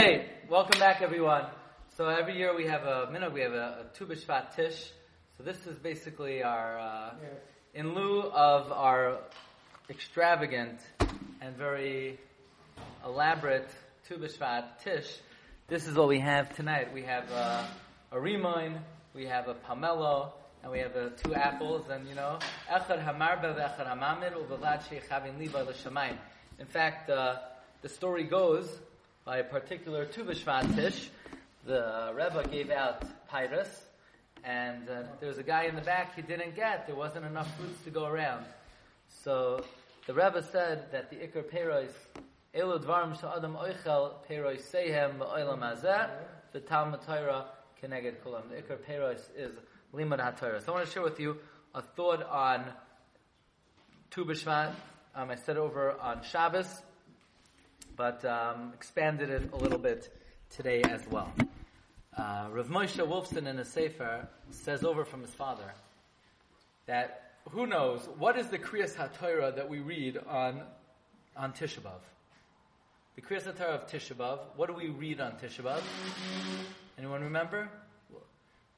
Okay, welcome back everyone. So every year we have a minute, we have a, a Tu B'Shvat Tish. So this is basically our, uh, in lieu of our extravagant and very elaborate Tu B'Shvat Tish, this is what we have tonight. We have uh, a rimoin, we have a pomelo, and we have uh, two apples, and you know, echad hamarba ve'echad hamamid u'velad she'chavin liba l'shamayim. In fact, uh, the story goes by a particular Tu B'Shvat Tish, the Rebbe gave out pyrus, and uh, there was a guy in the back he didn't get. There wasn't enough fruits to go around. So the Rebbe said that the Iker Perois, Elu Dvarim Sha'adam Oichel Perois Sehem Ba'olam Hazeh, the Talmud Torah Keneged Kulam. The Iker Perois is Limud HaTorah. So I want to share with you a thought on Tu B'Shvat. Um, I said over on Shabbos, but um, expanded it a little bit today as well. Uh, Rav Moshe Wolfson in a Sefer says over from his father that who knows what is the Kriyas HaTorah that we read on on Tisha B'av? The Kriyas HaTorah of Tisha B'av. What do we read on Tisha B'av? Anyone remember?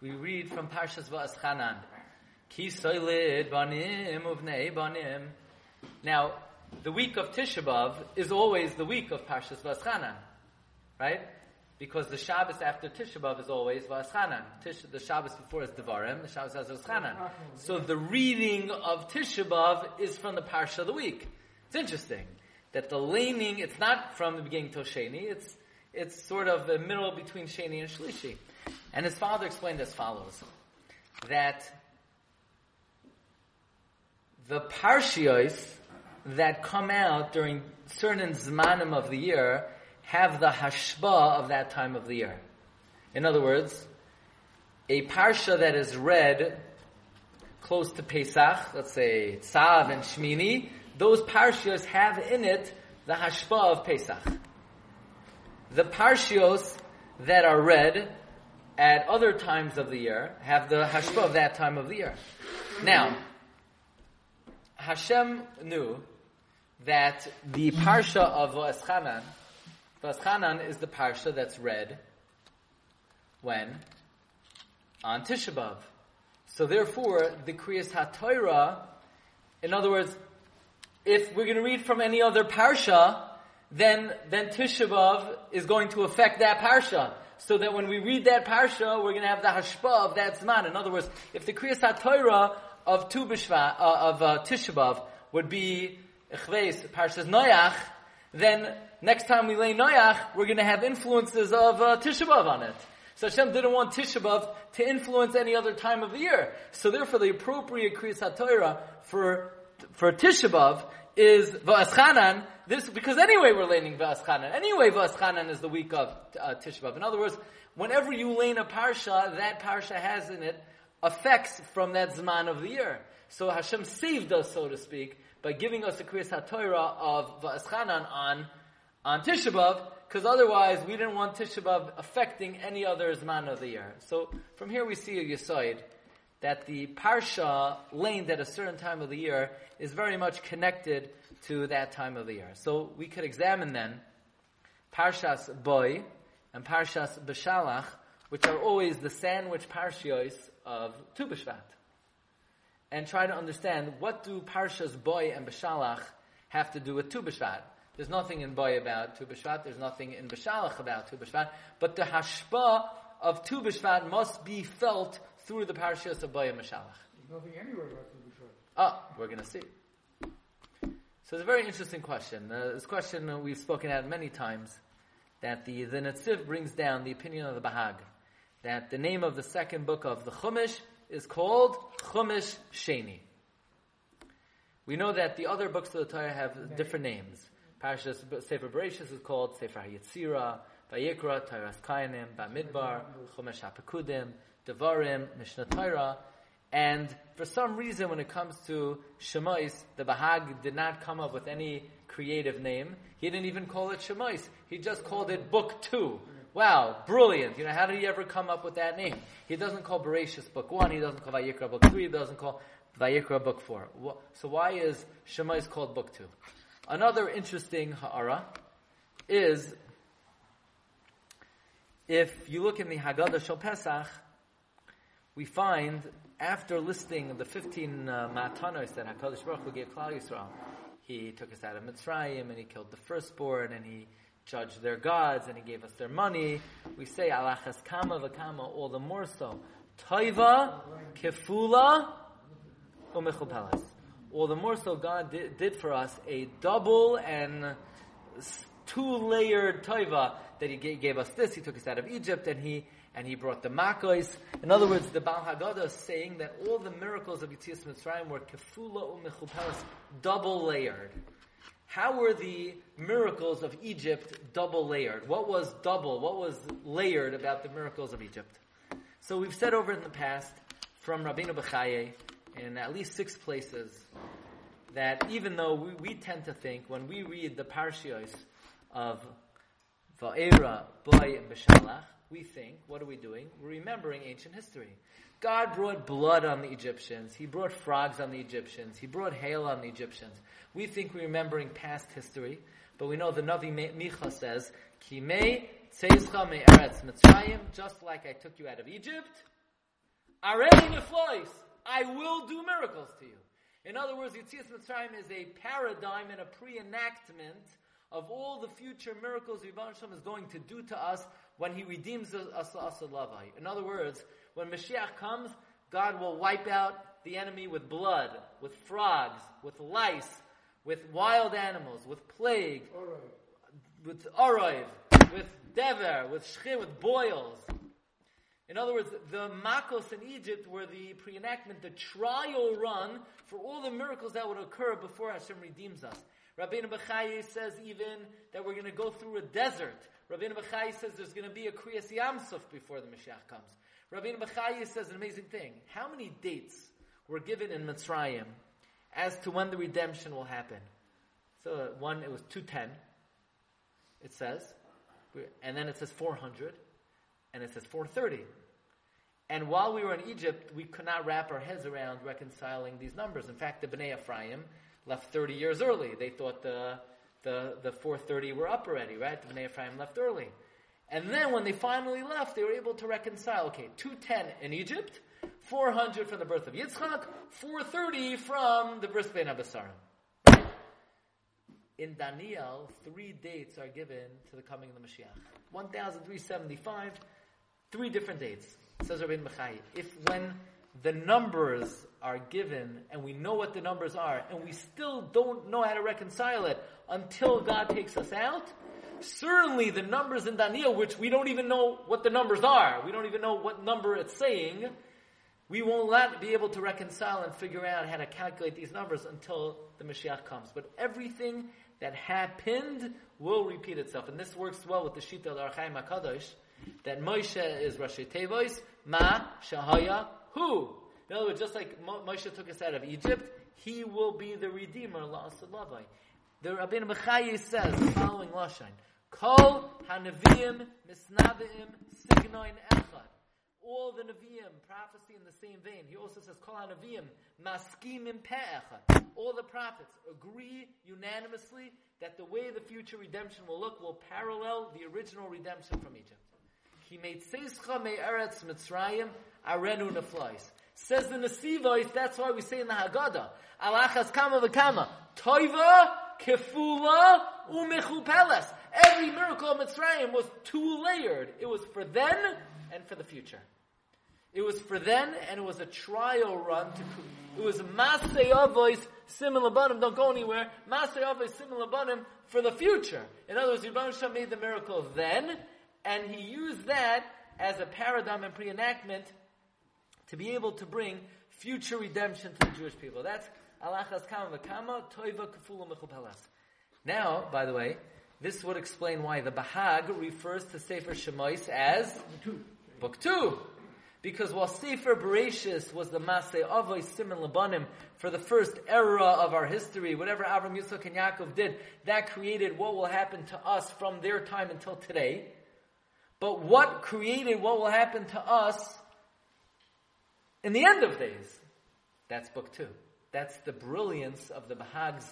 We read from Parshas Va'aschanan. Ki soilid banim uvnei banim. Now, the week of Tisha B'av is always the week of Parshas Va'aschanan, right? Because the Shabbos after Tisha B'av is always Va'aschanan. Tish, the Shabbos before is Devarim, the Shabbos has Va'aschanan. So the reading of Tisha B'av is from the Parsha of the week. It's interesting that the laning, it's not from the beginning till Sheni, it's, it's sort of the middle between Sheni and Shlishi. And his father explained as follows, that the Parshios that come out during certain zmanim of the year have the hashba of that time of the year. In other words, a parsha that is read close to Pesach, let's say Tzav and Shmini, those parshios have in it the hashba of Pesach. The parshios that are read at other times of the year have the hashba of that time of the year. Now, Hashem knew that the parsha of Va'eschanan, Va'eschanan is the parsha that's read when? On Tisha B'Av. So therefore, the Kriyas HaTorah, in other words, if we're going to read from any other parsha, then, then Tisha B'Av is going to affect that parsha. So that when we read that parsha, we're going to have the hashpa of that zman. In other words, if the Kriyas HaTorah of Tu uh, of uh, would be Echveis, Parshas Noach, then next time we lay Noach, we're going to have influences of uh, B'Av on it. So Hashem didn't want Tisha B'Av to influence any other time of the year. So therefore, the appropriate Kriyas HaTorah for for Tisha B'Av is Va'aschanan. This because anyway we're laning Va'aschanan. Anyway, Va'aschanan is the week of uh, B'Av. In other words, whenever you lane a parsha, that parsha has in it effects from that zman of the year. So Hashem saved us, so to speak, by giving us the Kriyas HaTorah of Va'aschanan on, on Tisha B'Av, because otherwise we didn't want Tisha B'Av affecting any other Zman of the year. So from here we see a Yisoid, that the Parsha laned at a certain time of the year is very much connected to that time of the year. So we could examine then Parshas Boy and Parshas Beshalach, which are always the sandwich parshios of Tu B'Shvat and try to understand what do Parshas Boy and Beshalach have to do with Tu B'Shvat. There's nothing in Boy about Tu B'Shvat, there's nothing in Beshalach about Tu B'Shvat, but the hashpa of Tu B'Shvat must be felt through the Parshas of Boy and Beshalach. There's nothing anywhere about Tu B'Shvat. Ah, we're going to see. So it's a very interesting question. Uh, this question uh, we've spoken at many times, that the, the Netziv brings down the opinion of the Bahag, that the name of the second book of the Chumash is called Chumash Sheni. We know that the other books of the Torah have different names. Parashas Sefer Bereshis is called Sefer HaYetzirah, Vayikra, Torah Kainim, Bamidbar, Chumash HaPekudim, Devarim, Mishnah Torah, and for some reason when it comes to Shemais, the Bahag did not come up with any creative name. He didn't even call it Shemais. He just called it Book 2. Wow, brilliant. You know, how did he ever come up with that name? He doesn't call Bereshis book 1, he doesn't call Vayikra book 3, he doesn't call Vayikra book 4. So why is Shemais called book 2? Another interesting ha'ara is if you look in the Haggadah Shal Pesach, we find after listing the 15 uh, matanos that HaKadosh Baruch Hu gave Klal Yisrael, he took us out of Mitzrayim and he killed the firstborn and he judged their gods and he gave us their money. We say alachas kama v'kama all the more so. Toiva, kefula, umechupelas. All the more so God did, did for us a double and two-layered toiva that he gave us this. He took us out of Egypt and he and he brought the Makos. In other words, the Baal Haggadah is saying that all the miracles of Yitzias Mitzrayim were kefula umechupelas, double layered. How were the miracles of Egypt double layered? What was double? What was layered about the miracles of Egypt? So we've said over in the past from Rabbeinu Bechaye in at least six places that even though we, we tend to think when we read the parshios of Va'era, Boy, and Beshalach, we think, what are we doing? We're remembering ancient history. God brought blood on the Egyptians. He brought frogs on the Egyptians. He brought hail on the Egyptians. We think we're remembering past history, but we know the Navi Micha says, Kimei tzeizcha me'eretz Mitzrayim, just like I took you out of Egypt, arei neflois, I will do miracles to you. In other words, Yitzias Mitzrayim is a paradigm and a pre-enactment of all the future miracles Yivon Shem is going to do to us when He redeems us. In other words, when Mashiach comes, God will wipe out the enemy with blood, with frogs, with lice, with wild animals, with plague, with oroiv, with dever, with shchir, with boils. In other words, the Makos in Egypt were the pre-enactment, the trial run for all the miracles that would occur before Hashem redeems us. Rabbeinu Bechaye says even that we're going to go through a desert. Rabbeinu Bechaye says there's going to be a Kriyas Yamsuf before the Mashiach comes. Rabbeinu Bechaye says an amazing thing. How many dates were given in Mitzrayim as to when the redemption will happen? So one, it was 210, it says, and then it says 400, and it says 430. And while we were in Egypt, we could not wrap our heads around reconciling these numbers. In fact, the Bnei Ephraim left 30 years early. They thought the, the, the 430 were up already, right? The Bnei Ephraim left early. And then when they finally left, they were able to reconcile. Okay, 210 in Egypt, 400 from the birth of Yitzchak, 430 from the birth of Ben. In Daniel, three dates are given to the coming of the Mashiach. 1375, three different dates. Says Rabbi Mechai. If when the numbers are given and we know what the numbers are and we still don't know how to reconcile it until God takes us out, certainly the numbers in Daniel, which we don't even know what the numbers are, we don't even know what number it's saying, we won't not be able to reconcile and figure out how to calculate these numbers until the Mashiach comes. But everything that happened will repeat itself. And this works well with the Shita of Archaim HaKadosh, that Moshe is Rashi Tevois, Ma Shahaya Hu. In other words, just like Moshe took us out of Egypt, he will be the Redeemer. The Rabbeinu Bechaye says the following Lashon, Kol HaNeviim Misnaviim Signoin Echad. All the Nevi'im, prophecy in the same vein. He also says, Kol HaNevi'im Maskimim Pe'echad. All the prophets agree unanimously that the way the future redemption will look will parallel the original redemption from Egypt. He made Seischa Me'eretz Mitzrayim Arenu Neflois. Says the Nesivois, that's why we say in the Haggadah, Alachas Kama V'Kama, Toiva kefula umechupeles. Every miracle of Mitzrayim was two layered. It was for then and for the future. It was for then, and it was a trial run to. It was masay avois similar banim. Don't go anywhere. Masay avois similar banim for the future. In other words, Yibban Shem made the miracle then, and he used that as a paradigm and pre-enactment to be able to bring future redemption to the Jewish people. That's Alachas kama v'kama, toiva kefula mechupelas. Now, by the way, this would explain why the Bahag refers to Sefer Shemais as Book 2. Because while Sefer Bereshis was the Maseh Avos Simon Labanim for the first era of our history, whatever Avram Yitzchak and Yaakov did, that created what will happen to us from their time until today. But what created what will happen to us in the end of days? That's book two. That's the brilliance of the Bahag's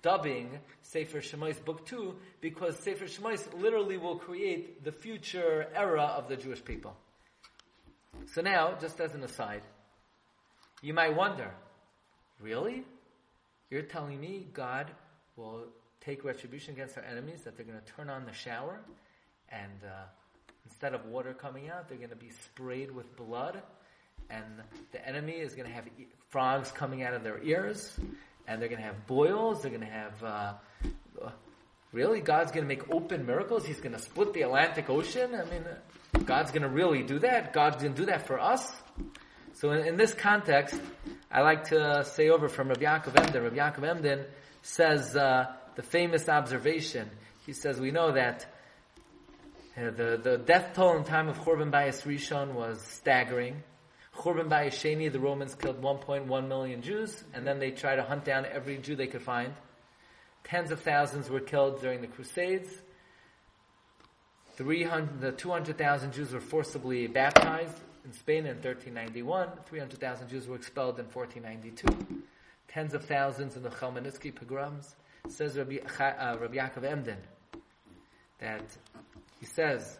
dubbing Sefer Shemais Book 2 because Sefer Shemais literally will create the future era of the Jewish people. So now, just as an aside, you might wonder, really? You're telling me God will take retribution against our enemies, that they're going to turn on the shower, and uh, instead of water coming out, they're going to be sprayed with blood, and the enemy is going to have e- frogs coming out of their ears, and they're going to have boils, they're going to have. Uh, really? God's going to make open miracles? He's going to split the Atlantic Ocean? I mean, God's going to really do that? God's going to do that for us? So in, in, this context, I like to say over from Rabbi Yaakov Emden. Rabbi Yaakov Emden says uh, the famous observation. He says, we know that uh, the, the death toll in time of Churban Bayis Rishon was staggering. Churban Bayis Sheni, the Romans killed 1.1 million Jews, and then they tried to hunt down every Jew they could find. Tens of thousands were killed during the Crusades. 300, the 200,000 Jews were forcibly baptized in Spain in 1391. 300,000 Jews were expelled in 1492. Tens of thousands in the Chmielnicki pogroms. Says Rabbi, uh, Rabbi Yaakov Emden that he says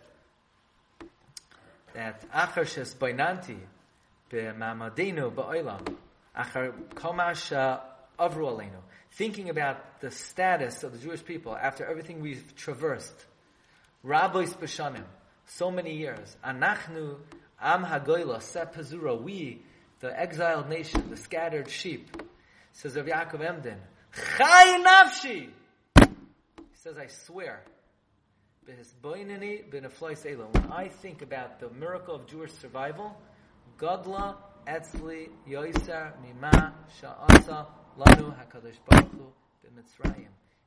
that Achar Shes Bainanti thinking about the status of the Jewish people after everything we've traversed Rabbois Bashanim, so many years. Anachnu Am Hagoyla Sepazura, we, the exiled nation, the scattered sheep. Says Rav Yaakov Emden, Nafshi! He says, I swear, when I think about the miracle of Jewish survival, Godla Etzli Yoiser Mima Sha'asa Lanu HaKadosh Baruch Hu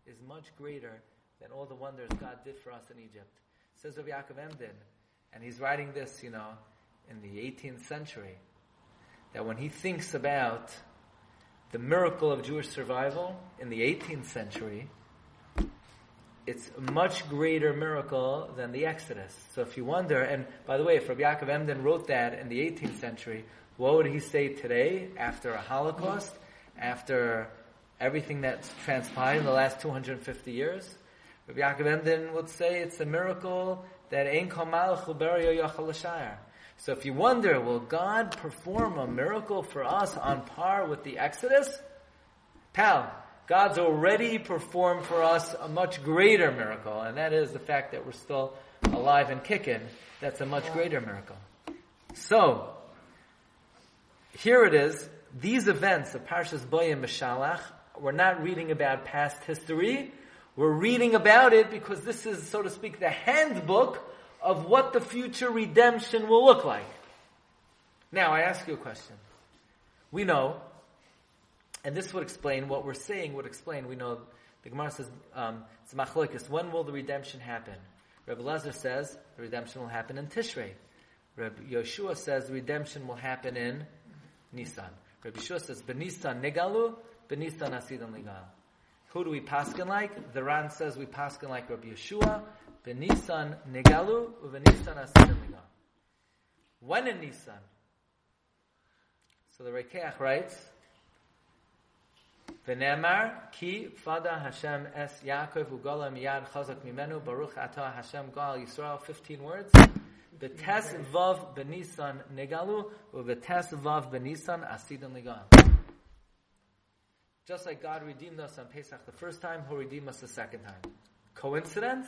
is much greater than all the wonders God did for us in Egypt. Says Rav Yaakov Emden, and he's writing this, you know, in the 18th century, that when he thinks about the miracle of Jewish survival in the 18th century, it's a much greater miracle than the Exodus. So if you wonder, and by the way, if Rabbi Yaakov Emden wrote that in the 18th century, what would he say today after a Holocaust, after everything that's transpired in the last 250 years? Rabbi Yaakov Emden would say it's a miracle that Ein Kamal Yachal So if you wonder, will God perform a miracle for us on par with the Exodus? Pal, God's already performed for us a much greater miracle, and that is the fact that we're still alive and kicking. That's a much greater miracle. So, here it is. These events of Parshas Boyim Mishalach, we're not reading about past history. We're reading about it because this is, so to speak, the handbook of what the future redemption will look like. Now, I ask you a question. We know, and this would explain what we're saying, would explain, we know, the Gemara says, um, it's when will the redemption happen? Reb Lezer says the redemption will happen in Tishrei. Rabbi Yoshua says the redemption will happen in Nisan. Reb Yeshua says, Benisan negalu, Benisan asidan legal. Who do we paskin like? The Ran says we paskin like Reb Yeshua. Benisan negalu, uvenisan asidim liga. When in Nisan? So the Rekeach writes, V'nemar ki fada Hashem es Yaakov ugola miyad chazak mimenu baruch ata Hashem gal Yisrael. Fifteen words. V'tes vav benisan negalu u'v'tes vav benisan asidim liga. Just like God redeemed us on Pesach the first time, He'll redeem us the second time. Coincidence?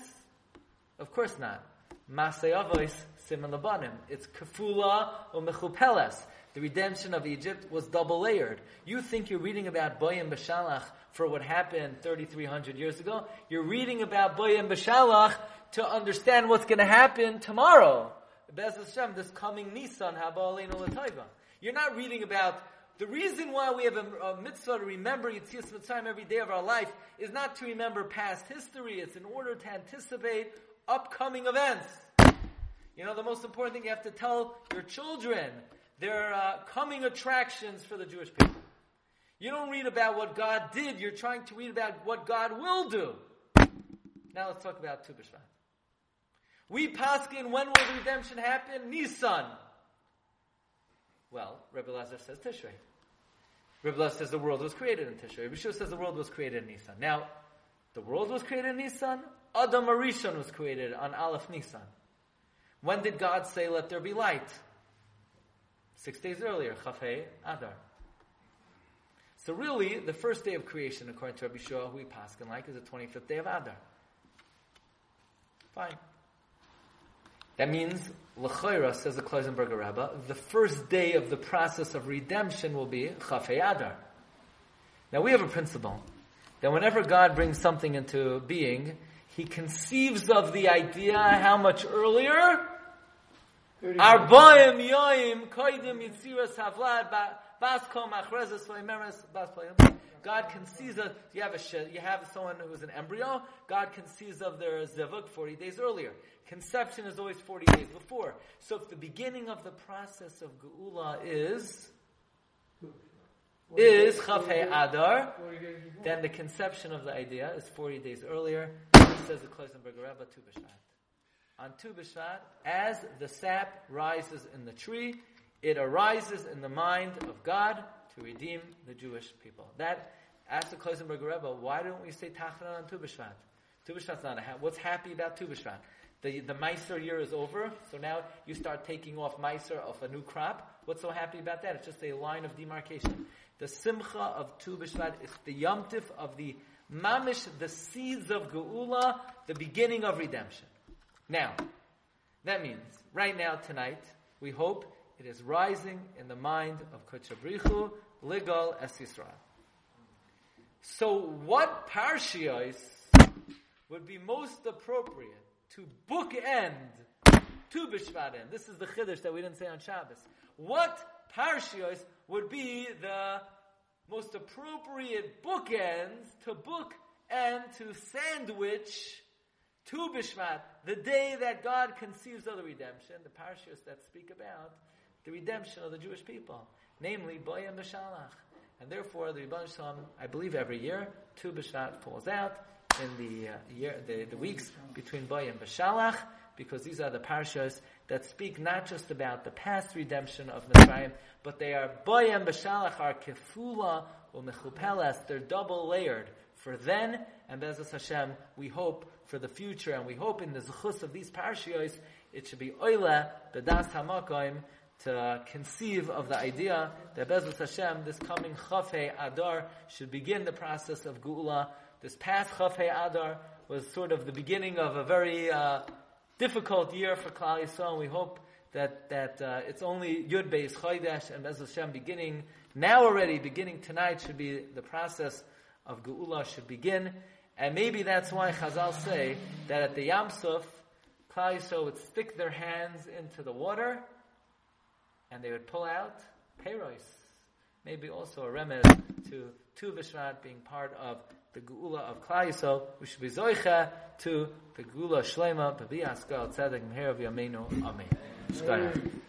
Of course not. Masayavos siman labanim. It's kafula or mechupeles. The redemption of Egypt was double layered. You think you're reading about Boyim Bashalach for what happened 3,300 years ago. You're reading about Boyim Bashalach to understand what's going to happen tomorrow. Bez Hashem, this coming Nisan, You're not reading about the reason why we have a, a mitzvah to remember Yitzias Mitzrayim every day of our life is not to remember past history. It's in order to anticipate upcoming events. You know, the most important thing you have to tell your children, they're uh, coming attractions for the Jewish people. You don't read about what God did, you're trying to read about what God will do. Now let's talk about Tu B'Shvat. We paskin, when will redemption happen? Nisan. Well, Rebbe Lazar says Tishrei. Ribla says the world was created in Tishrei. Rabbi says the world was created in Nisan. Now, the world was created in Nisan. Adam Arishon was created on Aleph Nisan. When did God say, let there be light? Six days earlier, Chafei Adar. So really, the first day of creation, according to Rabbi Shua, who we paskin like, is the 25th day of Adar. Fine. That means, L'choira, says the Kloisenberger Rebbe, the first day of the process of redemption will be Chafei Adar. Now we have a principle that whenever God brings something into being, He conceives of the idea how much earlier? Arbaim yoim koidim yitziras havlad God conceives of you have a you have someone who's an embryo. God conceives of their zivuk forty days earlier. Conception is always forty days before. So if the beginning of the process of geula is is Chafei Adar, then the conception of the idea is 40 days earlier. says the Kloisenberger Rebbe, Tu On Tu as the sap rises in the tree, it arises in the mind of God to redeem the Jewish people. That, ask the Kloisenberger Rebbe, why don't we say Tachran on Tu B'Shvat? Tu not a ha- What's happy about Tu? The, the Meiser year is over, so now you start taking off Meiser of a new crop. What's so happy about that? It's just a line of demarcation. The Simcha of Tu is the Yomtiv of the Mamish, the seeds of Geula, the beginning of redemption. Now, that means, right now, tonight, we hope it is rising in the mind of Kochabrichu, Ligal, Es. So what parshios would be most appropriate to bookend Tu B'Shvatim. This is the chiddush that we didn't say on Shabbos. What parshios would be the most appropriate bookends to book and to sandwich Tu B'Shvat, the day that God conceives of the redemption, the parshios that speak about the redemption of the Jewish people, namely Boyam B'Shalach. And therefore, the Rebbe Shalom, I believe every year, Tu B'Shvat falls out, in the uh, year, the, the weeks between Boy and Bashalach, because these are the parshas that speak not just about the past redemption of Mitzrayim, but they are Boy and Bashalach are kefula or mechupeles. They're double layered for then, and Bezos Hashem, we hope for the future, and we hope in the zechus of these parshas, it should be oile bedas hamakoim to conceive of the idea that Bezos Hashem, this coming Chafei Adar, should begin the process of Geula this past Chafei Adar was sort of the beginning of a very uh, difficult year for Klal Yisrael. And we hope that that uh, it's only Yud Beis Chodesh and Bez Hashem beginning now already, beginning tonight should be the process of Geula should begin. And maybe that's why Chazal say that at the Yam Suf, would stick their hands into the water and they would pull out Peiros. Maybe also a remez to Tu B'Shvat being part of the Geula of Klal Yisrael, we should be Zoicha to the Geula Shlema, B'vi Askal Tzedek Meher Amen. Amen.